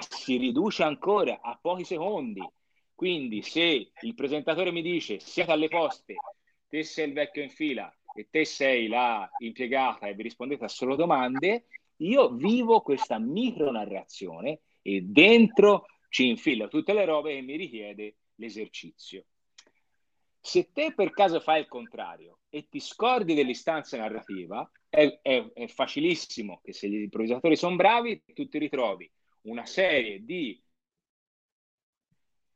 si riduce ancora a pochi secondi. Quindi se il presentatore mi dice siete alle poste, te sei il vecchio in fila e te sei la impiegata e vi rispondete a solo domande, io vivo questa micronarrazione e dentro ci infilo tutte le robe che mi richiede l'esercizio. Se te per caso fai il contrario e ti scordi dell'istanza narrativa, è, è, è facilissimo che se gli improvvisatori sono bravi, tu ti ritrovi una serie di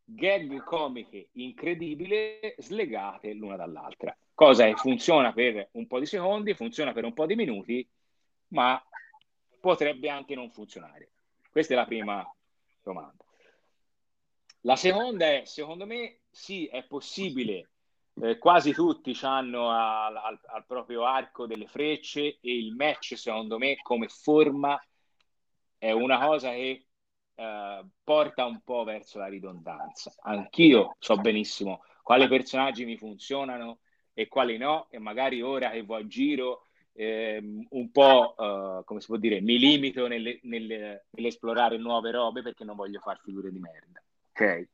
gag comiche incredibili slegate l'una dall'altra. Cosa che funziona per un po' di secondi, funziona per un po' di minuti, ma potrebbe anche non funzionare. Questa è la prima domanda. La seconda è, secondo me, sì, è possibile, eh, quasi tutti hanno al, al, al proprio arco delle frecce e il match, secondo me, come forma è una cosa che eh, porta un po' verso la ridondanza. Anch'io so benissimo quali personaggi mi funzionano e quali no, e magari ora che vo a giro eh, un po', eh, come si può dire, mi limito nelle, nelle, nell'esplorare nuove robe perché non voglio far figure di merda. Ok?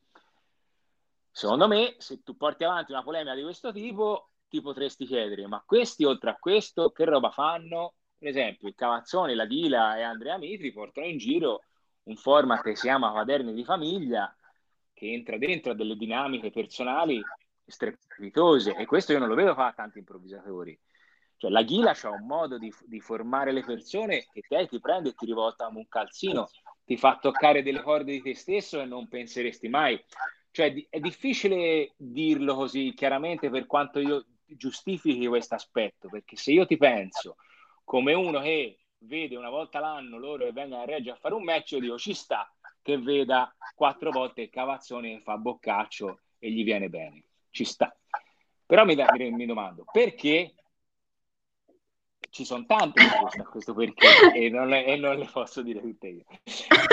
Secondo me, se tu porti avanti una polemica di questo tipo, ti potresti chiedere, ma questi oltre a questo che roba fanno? Per esempio, Cavazzone, la Dila e Andrea Mitri portano in giro un format che si chiama Quaderni di famiglia, che entra dentro a delle dinamiche personali strepitose e questo io non lo vedo fare a tanti improvvisatori. Cioè, la Ghila ha un modo di, di, formare le persone che te ti prende e ti rivolta come un calzino, ti fa toccare delle corde di te stesso e non penseresti mai. Cioè, è difficile dirlo così chiaramente per quanto io giustifichi questo aspetto, perché se io ti penso come uno che vede una volta l'anno loro che vengono a Reggio a fare un match, io dico ci sta che veda quattro volte il Cavazzone che fa boccaccio e gli viene bene, ci sta. Però mi, mi, mi domando perché ci sono tante risposte a questo perché e non, le, e non le posso dire tutte io.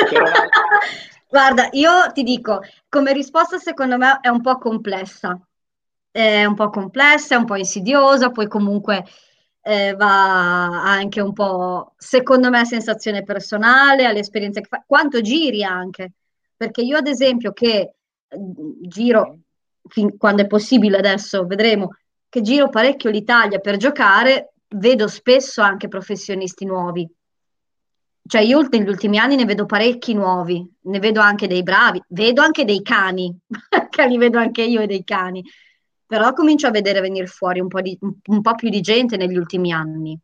Però... Guarda, io ti dico, come risposta secondo me è un po' complessa, è un po' complessa, è un po' insidiosa, poi comunque eh, va anche un po', secondo me, a sensazione personale, all'esperienza che fai, quanto giri anche, perché io ad esempio che mm, giro, fin, quando è possibile adesso, vedremo, che giro parecchio l'Italia per giocare, vedo spesso anche professionisti nuovi. Cioè io negli ultimi anni ne vedo parecchi nuovi, ne vedo anche dei bravi, vedo anche dei cani, li vedo anche io e dei cani però comincio a vedere venire fuori un po', di, un, po' più di gente negli ultimi anni.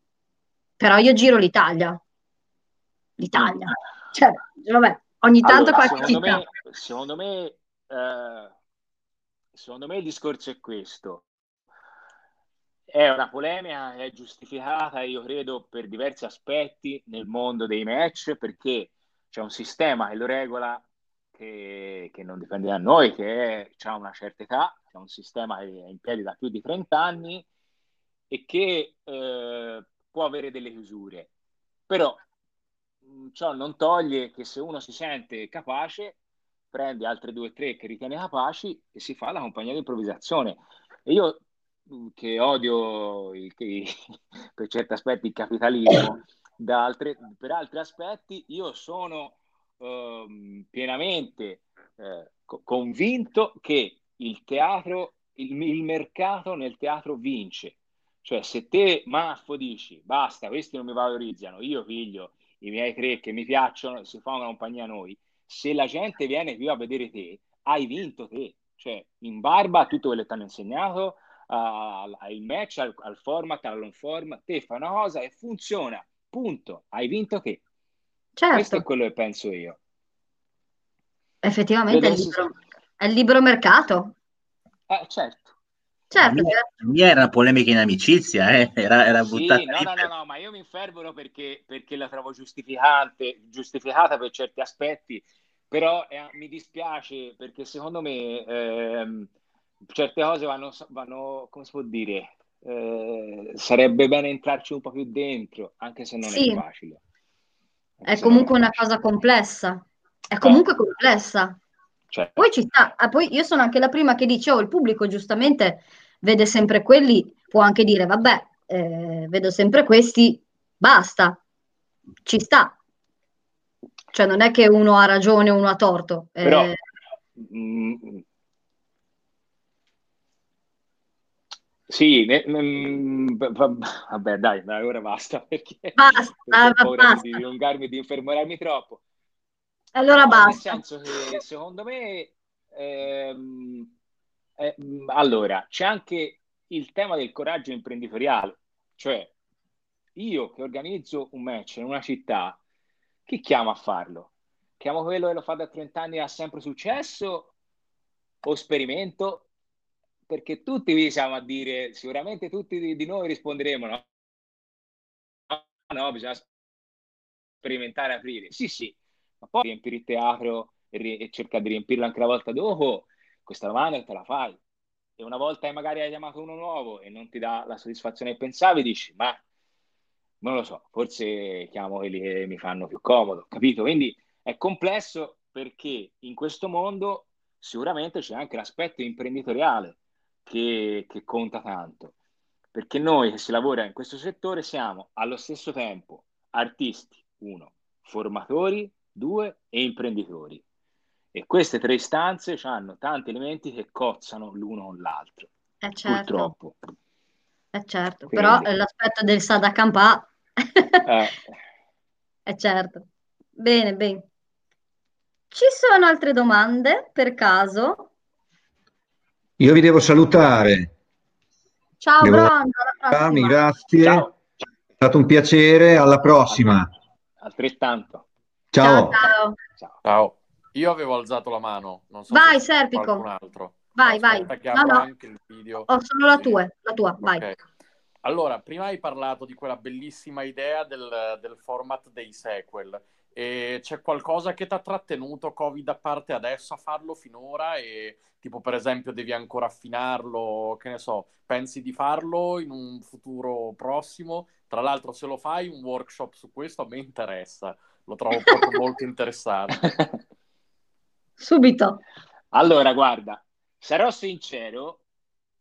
Però io giro l'Italia. L'Italia. Cioè, vabbè, ogni tanto allora, qualche secondo città. Me, secondo me, eh, secondo me il discorso è questo. È una polemica che è giustificata, io credo, per diversi aspetti nel mondo dei match, perché c'è un sistema che lo regola che, che non dipende da noi, che ha una certa età, che è un sistema in piedi da più di 30 anni e che eh, può avere delle chiusure. Però mm, ciò non toglie che se uno si sente capace, prende altre due o tre che ritiene capaci e si fa la compagnia di improvvisazione. E io mm, che odio il, che, per certi aspetti il capitalismo, altre, per altri aspetti io sono eh, pienamente eh, convinto che il teatro, il, il mercato nel teatro vince. Cioè, se te, Maffo, dici basta, questi non mi valorizzano, io piglio i miei tre che mi piacciono, si fa una compagnia a noi, se la gente viene qui a vedere te, hai vinto te. Cioè, in barba a tutto quello che ti hanno insegnato, al match, al, al format, al long form, te fai una cosa e funziona, punto, hai vinto te. Certo. Questo è quello che penso io. Effettivamente è il, libro, è il libero mercato. Eh, certo. Certo, mia, certo. mia era polemica in amicizia, eh? era, era sì, no, no, no, no, ma io mi infervoro perché, perché la trovo giustificante, giustificata per certi aspetti, però eh, mi dispiace perché secondo me eh, certe cose vanno, vanno, come si può dire, eh, sarebbe bene entrarci un po' più dentro, anche se non sì. è facile. È comunque una cosa complessa, è comunque eh. complessa. Cioè. Poi ci sta, ah, poi io sono anche la prima che dice, oh, il pubblico giustamente vede sempre quelli, può anche dire, vabbè, eh, vedo sempre questi, basta, ci sta. cioè non è che uno ha ragione o uno ha torto. Però, eh, mm, sì, ne- mm, b- b- vabbè, dai, dai, ora basta perché, basta, ho paura basta. di dilungarmi, di infermorarmi troppo. Allora No, nel basta. senso che secondo me, ehm, eh, mh, allora, c'è anche il tema del coraggio imprenditoriale, cioè io che organizzo un match in una città, chi chiamo a farlo? Chiamo quello che lo fa da 30 anni e ha sempre successo o sperimento? Perché tutti vi siamo a dire, sicuramente tutti di, noi risponderemo, no? No, bisogna sperimentare aprire. Sì, sì, ma poi riempire il teatro e, ri- e cercare di riempirlo anche la volta dopo, questa domanda te la fai. E una volta magari hai chiamato uno nuovo e non ti dà la soddisfazione che pensavi, dici, ma non lo so, forse chiamo quelli che mi fanno più comodo, capito? Quindi è complesso perché in questo mondo sicuramente c'è anche l'aspetto imprenditoriale che, che conta tanto, perché noi che si lavora in questo settore siamo allo stesso tempo artisti, uno, formatori, due, e imprenditori. E queste tre istanze hanno tanti elementi che cozzano l'uno con l'altro, Eh certo, purtroppo. eh certo, però Quindi, eh, l'aspetto del sa da campà, eh, è certo. Bene, bene. Ci sono altre domande per caso? Io vi devo salutare, Ciao devo prossima. grazie, è ciao, stato un piacere, alla prossima. altrettanto. Ciao, Ciao. ciao. Ciao. Io avevo alzato la mano, non so Vai, se Serpico. qualcun altro. Vai, vai. Aspetta che No, no, anche il video. ho solo la tua, la tua, vai. Ok. Allora, prima hai parlato di quella bellissima idea del, del format dei sequel. E c'è qualcosa che ti ha trattenuto, Covid a parte, adesso a farlo finora? E tipo, per esempio, devi ancora affinarlo, che ne so, pensi di farlo in un futuro prossimo? Tra l'altro, se lo fai, un workshop su questo a me interessa, lo trovo proprio molto interessante. Subito. Allora, guarda, sarò sincero,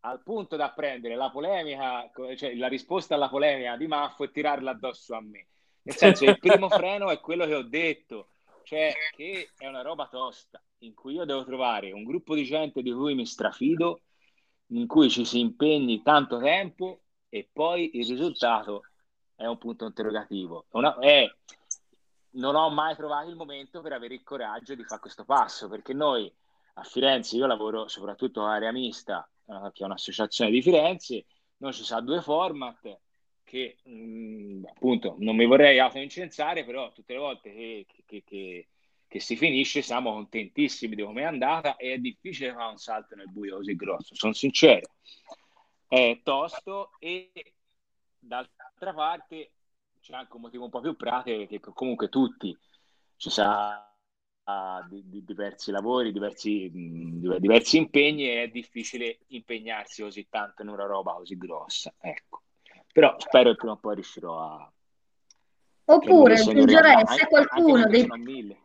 al punto da prendere la polemica, cioè la risposta alla polemica di Maffo e tirarla addosso a me. Nel senso, il primo freno è quello che ho detto, cioè che è una roba tosta, in cui io devo trovare un gruppo di gente di cui mi strafido, in cui ci si impegni tanto tempo e poi il risultato è un punto interrogativo. Una- è- non ho mai trovato il momento per avere il coraggio di fare questo passo, perché noi a Firenze, io lavoro soprattutto con Area Mista, eh, che è un'associazione di Firenze, noi ci sono due format che mh, appunto non mi vorrei autoincensare, però tutte le volte che, che- che- che si finisce siamo contentissimi di come è andata e è difficile fare un salto nel buio così grosso, sono sincero. È tosto e d'altra parte c'è anche un motivo un po' più pratico che comunque tutti ci sa di, di diversi lavori, diversi, mh, diversi impegni e è difficile impegnarsi così tanto in una roba così grossa. Ecco. Però spero che prima o poi riuscirò a Oppure aggiungerei, se qualcuno dei,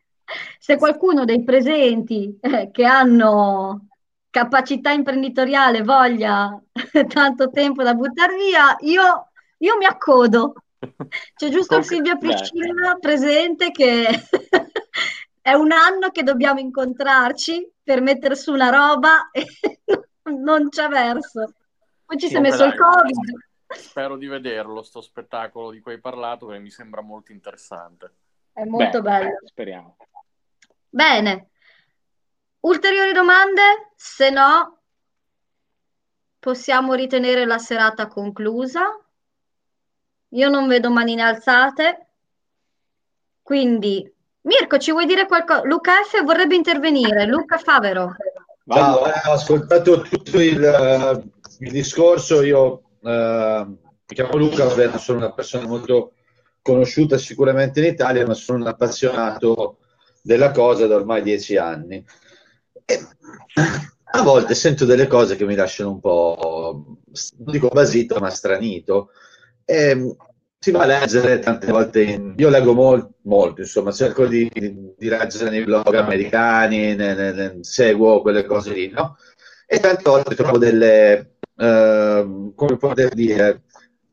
se qualcuno dei presenti eh, che hanno capacità imprenditoriale voglia tanto tempo da buttare via, io, io mi accodo. C'è giusto Comunque, Silvia Beh, Priscilla presente che è un anno che dobbiamo incontrarci per mettere su una roba e non c'è verso. Poi ci si è messo il dai, Covid. spero di vederlo, sto spettacolo di cui hai parlato, perché mi sembra molto interessante. È molto beh, bello. speriamo. Bene. Ulteriori domande? Se no, possiamo ritenere la serata conclusa. Io non vedo manine alzate. Quindi, Mirko, ci vuoi dire qualcosa? Luca F vorrebbe intervenire. Luca Favero. Ciao, eh, ho ascoltato tutto il, eh, il discorso. Io eh, mi chiamo Luca, vabbè, sono una persona molto conosciuta sicuramente in Italia, ma sono un appassionato della cosa da ormai dieci anni. E a volte sento delle cose che mi lasciano un po', non dico basito, ma stranito. E si va a leggere tante volte, in- io leggo mol- molto, insomma, cerco di, di leggere nei blog americani, ne- ne- ne- seguo quelle cose lì, no? E tante volte trovo delle, ehm, come poter dire,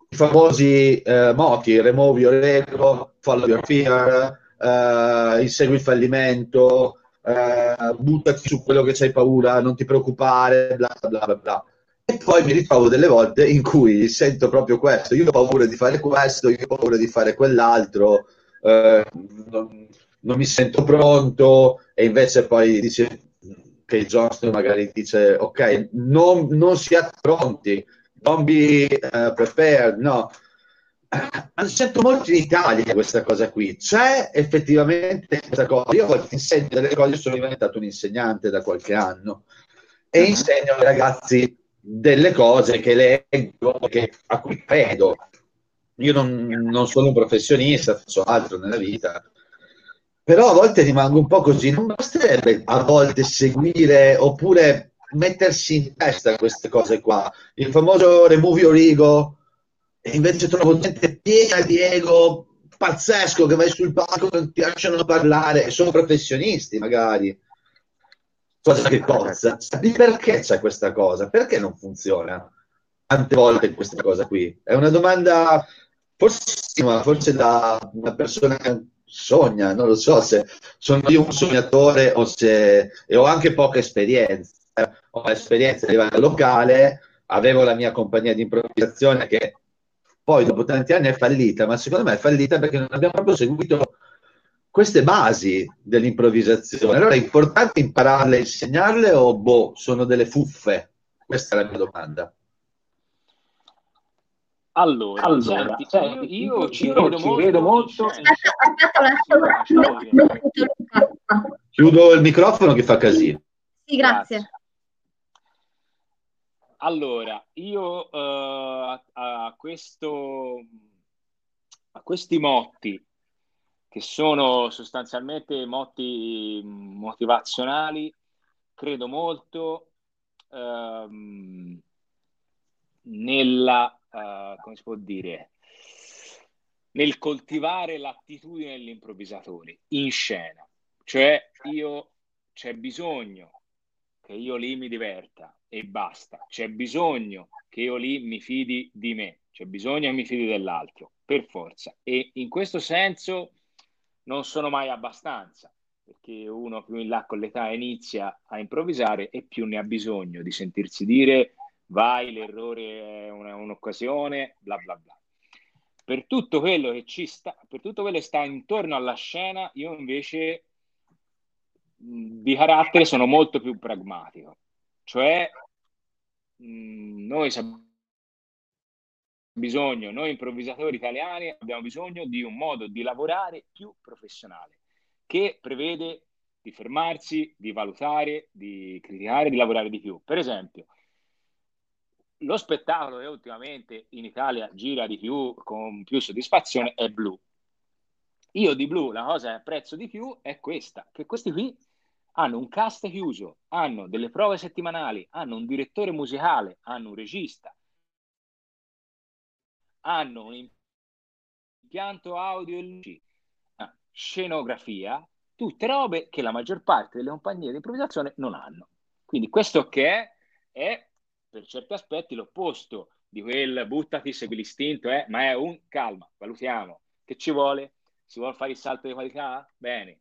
i famosi eh, moti, remove your ego, follow your fear, eh, insegui il fallimento, eh, buttati su quello che c'hai paura, non ti preoccupare, bla bla bla bla. E poi mi ritrovo delle volte in cui sento proprio questo, io ho paura di fare questo, io ho paura di fare quell'altro, eh, non, non, mi sento pronto e invece poi dice che Johnston magari dice ok, non, non siate pronti, don't be uh, prepared, no. Sento molto in Italia questa cosa qui, c'è effettivamente questa cosa. Io insegno delle cose, sono diventato un insegnante da qualche anno e insegno ai ragazzi delle cose che leggo, che, a cui credo. Io non, non sono un professionista, faccio altro nella vita, però a volte rimango un po' così. Non basterebbe a volte seguire oppure mettersi in testa queste cose qua. Il famoso remove your ego, e invece trovo gente piena di ego pazzesco che vai sul palco non ti lasciano parlare, sono professionisti magari cosa che cosa. Di perché c'è questa cosa? Perché non funziona? Tante volte questa cosa qui. È una domanda forse, forse da una persona che sogna, non lo so se sono io un sognatore o se e ho anche poca esperienza. Ho esperienza a livello locale, avevo la mia compagnia di improvvisazione che poi dopo tanti anni è fallita, ma secondo me è fallita perché non abbiamo proprio seguito queste basi dell'improvvisazione. Allora è importante impararle, insegnarle o boh, sono delle fuffe? Questa è la mia domanda. Allora, allora cioè, io, io, ci, vedo, ci molto, vedo molto. Aspetta, aspetta, Chiudo il microfono che fa casino. Sì, grazie. Allora, io uh, a, a, questo, a questi motti che sono sostanzialmente motti motivazionali, credo molto ehm, nella, uh, come si può dire, nel coltivare l'attitudine dell'improvvisatore in scena. Cioè, io c'è bisogno che io lì mi diverta e basta. C'è bisogno che io lì mi fidi di me, c'è bisogno che mi fidi dell'altro, per forza. E in questo senso non sono mai abbastanza, perché uno più in là con l'età inizia a improvvisare e più ne ha bisogno di sentirsi dire vai, l'errore è una, un'occasione, bla bla bla. Per tutto quello che ci sta, per tutto quello che sta intorno alla scena, io invece di carattere sono molto più pragmatico. Cioè, mh, noi abbiamo bisogno, noi improvvisatori italiani abbiamo bisogno di un modo di lavorare più professionale, che prevede di fermarsi, di valutare, di criticare, di lavorare di più. Per esempio, lo spettacolo che ultimamente in Italia gira di più, con più soddisfazione, è Blu. Io di Blu la cosa che apprezzo di più è questa, che questi qui hanno un cast chiuso, hanno delle prove settimanali, hanno un direttore musicale, hanno un regista, hanno un impianto audio e luci, scenografia, tutte robe che la maggior parte delle compagnie di improvvisazione non hanno. Quindi questo che è, è per certi aspetti l'opposto di quel buttati, segui l'istinto, eh? ma è un calma, valutiamo, che ci vuole? Si vuole fare il salto di qualità? Bene,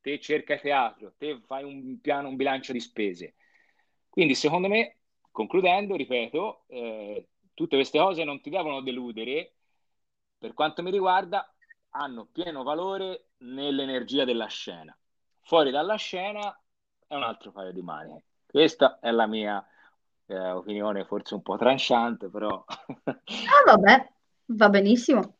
te cerca teatro, te fai un piano, un bilancio di spese. Quindi secondo me, concludendo, ripeto, eh, tutte queste cose non ti devono deludere, per quanto mi riguarda, hanno pieno valore nell'energia della scena. Fuori dalla scena è un altro paio di maniche. Questa è la mia eh, opinione, forse un po' tranchante, però... ah, vabbè, va benissimo.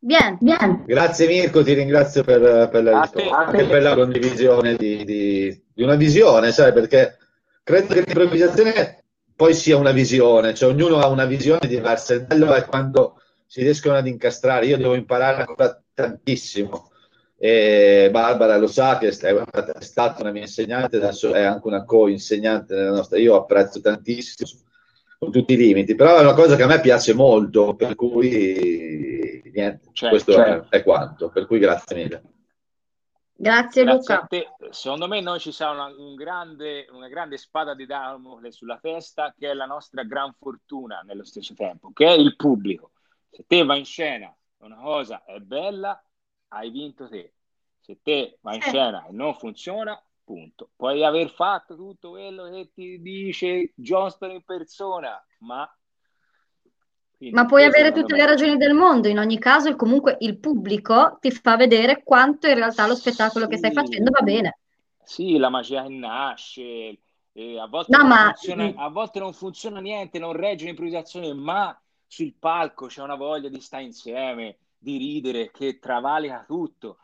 Bien, bien. Grazie Mirko, ti ringrazio per, per la risposta, anche per la condivisione di, di, di, una visione, sai, perché credo che l'improvvisazione poi sia una visione, cioè ognuno ha una visione diversa. Il bello è quando si riescono ad incastrare. Io devo imparare ancora tantissimo. E Barbara lo sa che è stata una mia insegnante, adesso è anche una co-insegnante nella nostra. Io apprezzo tantissimo con tutti i limiti, però è una cosa che a me piace molto, per cui niente, certo, questo certo. È, è quanto. Per cui grazie mille. Grazie, Grazie Luca. Secondo me noi ci sarà una, un grande, una grande spada di Damocle sulla testa che è la nostra gran fortuna nello stesso tempo, che è il pubblico. Se te vai in scena una cosa è bella, hai vinto te. Se te vai in Sì. scena e non funziona, punto. Puoi aver fatto tutto quello che ti dice Johnston in persona, ma... Quindi Ma puoi avere tutte le me- ragioni del mondo, in ogni caso, comunque il pubblico ti fa vedere quanto in realtà lo spettacolo che stai Sì. facendo va bene. Sì, la magia che nasce, a volte, No, non ma- funziona, a volte non funziona niente, non regge l'improvvisazione, ma sul palco c'è una voglia di stare insieme, di ridere, che travalica tutto.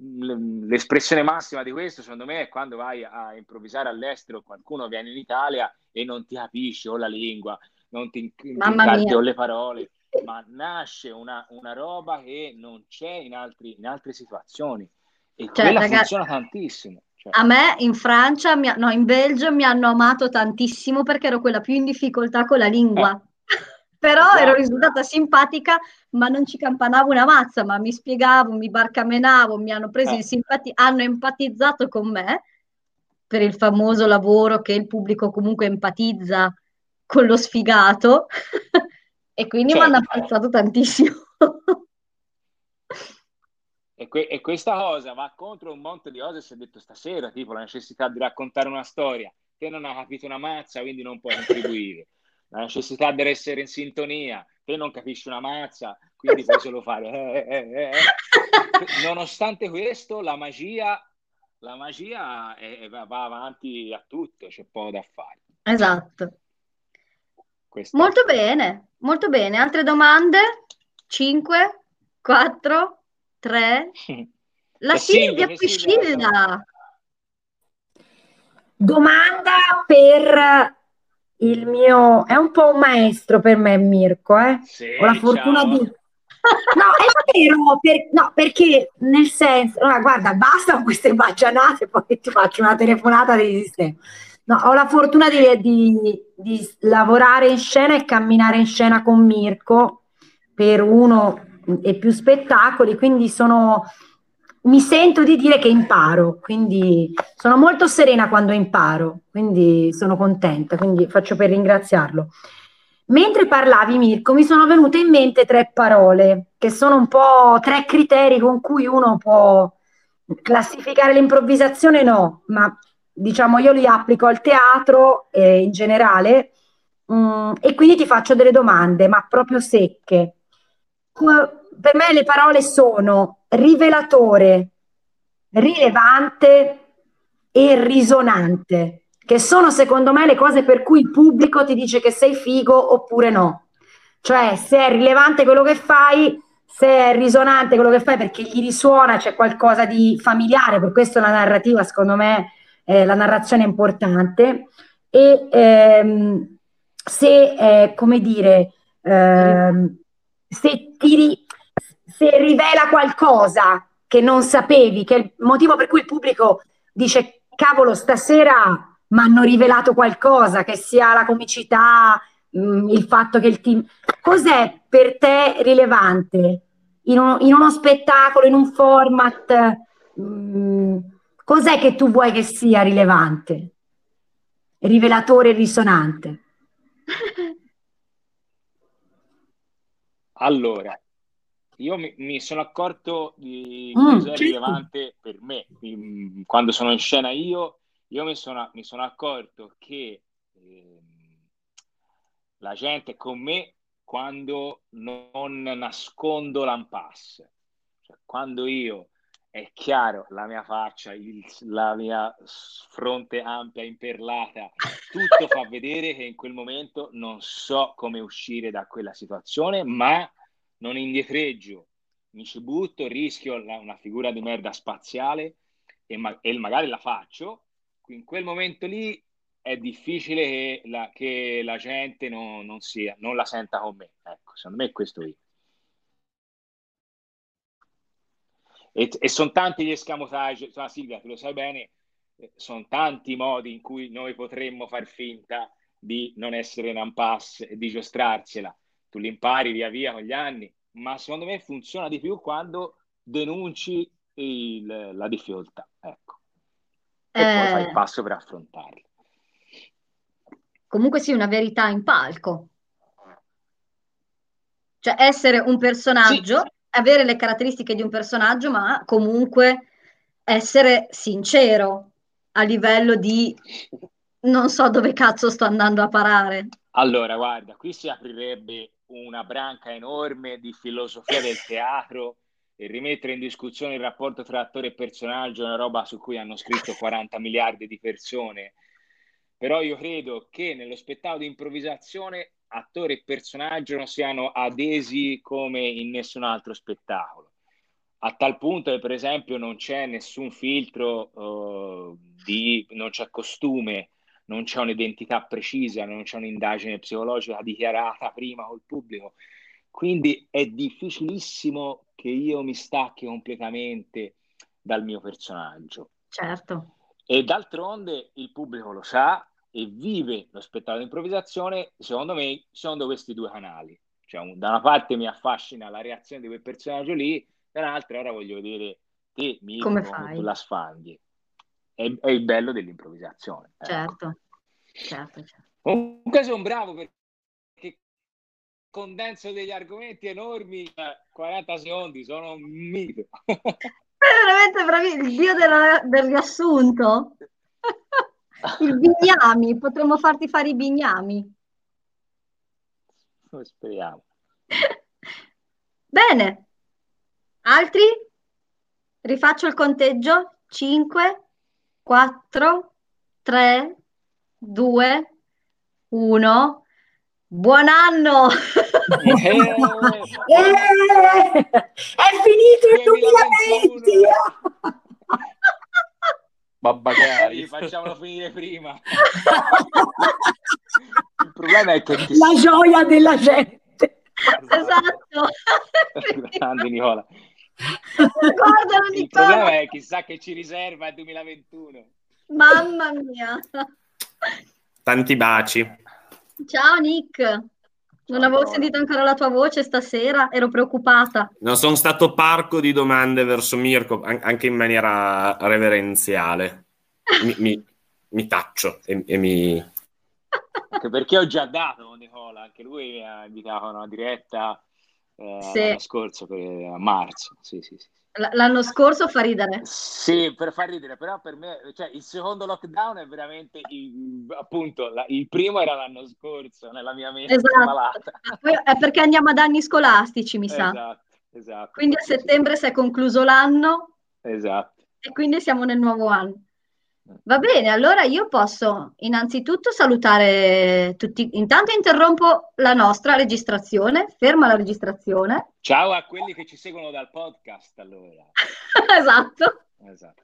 L'espressione massima di questo, secondo me, è quando vai a improvvisare all'estero, qualcuno viene in Italia e non ti capisce o la lingua, non ti, ti Mamma incarti mia. o le parole, ma nasce una, una roba che non c'è in, altri- in altre situazioni e Cioè, quella raga- funziona tantissimo. Cioè, A me in Francia, mi no, in Belgio mi hanno amato tantissimo perché ero quella più in difficoltà con la lingua. Però Esatto. ero risultata simpatica, ma non ci campanavo una mazza, ma mi spiegavo, mi barcamenavo, mi hanno preso Eh. in simpatia, hanno empatizzato con me per il famoso lavoro che il pubblico comunque empatizza con lo sfigato e quindi mi Certo. hanno apprezzato tantissimo. E, que- e questa cosa va contro un monte di cose si è detto stasera, tipo la necessità di raccontare una storia. Te non hai capito una mazza, quindi non puoi contribuire. La necessità di essere in sintonia. Te non capisci una mazza, quindi puoi solo fare. eh, eh, eh, eh. Nonostante questo, la magia, la magia è- va avanti a tutto, c'è poco da fare. Esatto. Questo- Molto bene, molto bene. Altre domande? 5, 4, 3. La Silvia Priscilla. Domanda per il mio... È un po' un maestro per me, Mirko, eh? Sì, Ho la fortuna ciao. di... No, è vero, per- no, perché nel senso... allora, guarda, basta con queste baggianate, poi ti faccio una telefonata di sistema. No, ho la fortuna di, di- di lavorare in scena e camminare in scena con Mirko per uno e più spettacoli, quindi sono... Mi sento di dire che imparo, quindi sono molto serena quando imparo, quindi sono contenta, quindi faccio per ringraziarlo. Mentre parlavi, Mirko, mi sono venute in mente tre parole, che sono un po' tre criteri con cui uno può classificare l'improvvisazione, no, ma diciamo io li applico al teatro eh, in generale mm, e quindi ti faccio delle domande, ma proprio secche. Per me le parole sono rivelatore, rilevante e risonante, che sono secondo me le cose per cui il pubblico ti dice che sei figo oppure no. Cioè, se è rilevante quello che fai, se è risonante quello che fai perché gli risuona, c'è qualcosa di familiare, per questo la narrativa, secondo me, eh, la narrazione è importante. E ehm, se, eh, come dire, ehm, se ti se rivela qualcosa che non sapevi, che è il motivo per cui il pubblico dice cavolo, stasera mi hanno rivelato qualcosa, che sia la comicità, mh, il fatto che il team... Cos'è per te rilevante in uno, in uno spettacolo, in un format? mh, cos'è che tu vuoi che sia rilevante? Rivelatore e risonante. Allora, io mi, mi sono accorto di Mm, cosa è certo. rilevante per me. Mm, Quando sono in scena io, io mi sono, mi sono accorto che ehm, la gente è con me quando non nascondo l'impasse. Cioè, quando io è chiaro la mia faccia, il- la mia fronte ampia, imperlata, tutto fa vedere che in quel momento non so come uscire da quella situazione, ma non indietreggio, mi ci butto, rischio la- una figura di merda spaziale e, ma- e magari la faccio. In quel momento lì è difficile che la, che la gente non, non sia, non la senta con me. Ecco, secondo me è questo io. E, e sono tanti gli escamotage, insomma, Silvia, tu lo sai bene, eh, sono tanti i modi in cui noi potremmo far finta di non essere in impasse e di giostrarsela. Tu li impari via via con gli anni, ma secondo me funziona di più quando denunci il- la difficoltà, ecco. E poi fai il Eh, passo per affrontarla. comunque sì, una verità in palco. Cioè essere un personaggio avere le caratteristiche di un personaggio, ma comunque essere sincero a livello di non so dove cazzo sto andando a parare. Allora, guarda, qui si aprirebbe una branca enorme di filosofia del teatro e rimettere in discussione il rapporto tra attore e personaggio è una roba su cui hanno scritto 40 miliardi di persone. Però io credo che nello spettacolo di improvvisazione attore e personaggio non siano adesi come in nessun altro spettacolo. A tal punto che, per esempio, non c'è nessun filtro uh, di, non c'è costume, non c'è un'identità precisa, non c'è un'indagine psicologica dichiarata prima col pubblico. Quindi è difficilissimo che io mi stacchi completamente dal mio personaggio. Certo. E d'altronde il pubblico lo sa e vive lo spettacolo di improvvisazione, secondo me, secondo questi due canali. Cioè, da una parte mi affascina la reazione di quel personaggio lì, dall'altra ora voglio vedere te, mi come, tu la sfanghi. È, è, il bello dell'improvvisazione. Ecco. Certo. certo, certo. Comunque sono bravo perché condenso degli argomenti enormi, 40 secondi, sono un mito. È veramente bravissimo, il dio della, del riassunto. Il bignami, potremmo farti fare i bignami. Speriamo. Bene. Altri? Rifaccio il conteggio. 5, 4, 3, 2, 1. Buon anno! Eh, eh, è finito il 2020! Babbagari. Facciamolo finire prima. Il problema è che... Ti... La gioia della gente. Esatto. Grande Nicola. Guardalo, Il problema è chissà che ci riserva il 2021. Mamma mia. Tanti baci. Ciao Nick. Non avevo sentito ancora la tua voce stasera, ero preoccupata. Non sono stato parco di domande verso Mirko, anche in maniera reverenziale. Mi, mi, mi taccio e, e, mi... Anche perché ho già dato Nicola, anche lui mi ha invitato a una diretta eh, sì. l'anno scorso, per, a marzo. Sì, sì, sì. L'anno scorso fa ridere. Sì, per far ridere, però per me, cioè, il secondo lockdown è veramente, il, appunto, la, il primo era l'anno scorso, nella mia mente esatto. malata. È perché andiamo ad anni scolastici, mi sa. Esatto, esatto. Quindi a settembre si è concluso l'anno. Esatto. E quindi siamo nel nuovo anno. Va bene, allora io posso innanzitutto salutare tutti. Intanto interrompo la nostra registrazione, ferma la registrazione. Ciao a quelli che ci seguono dal podcast, allora. esatto. esatto.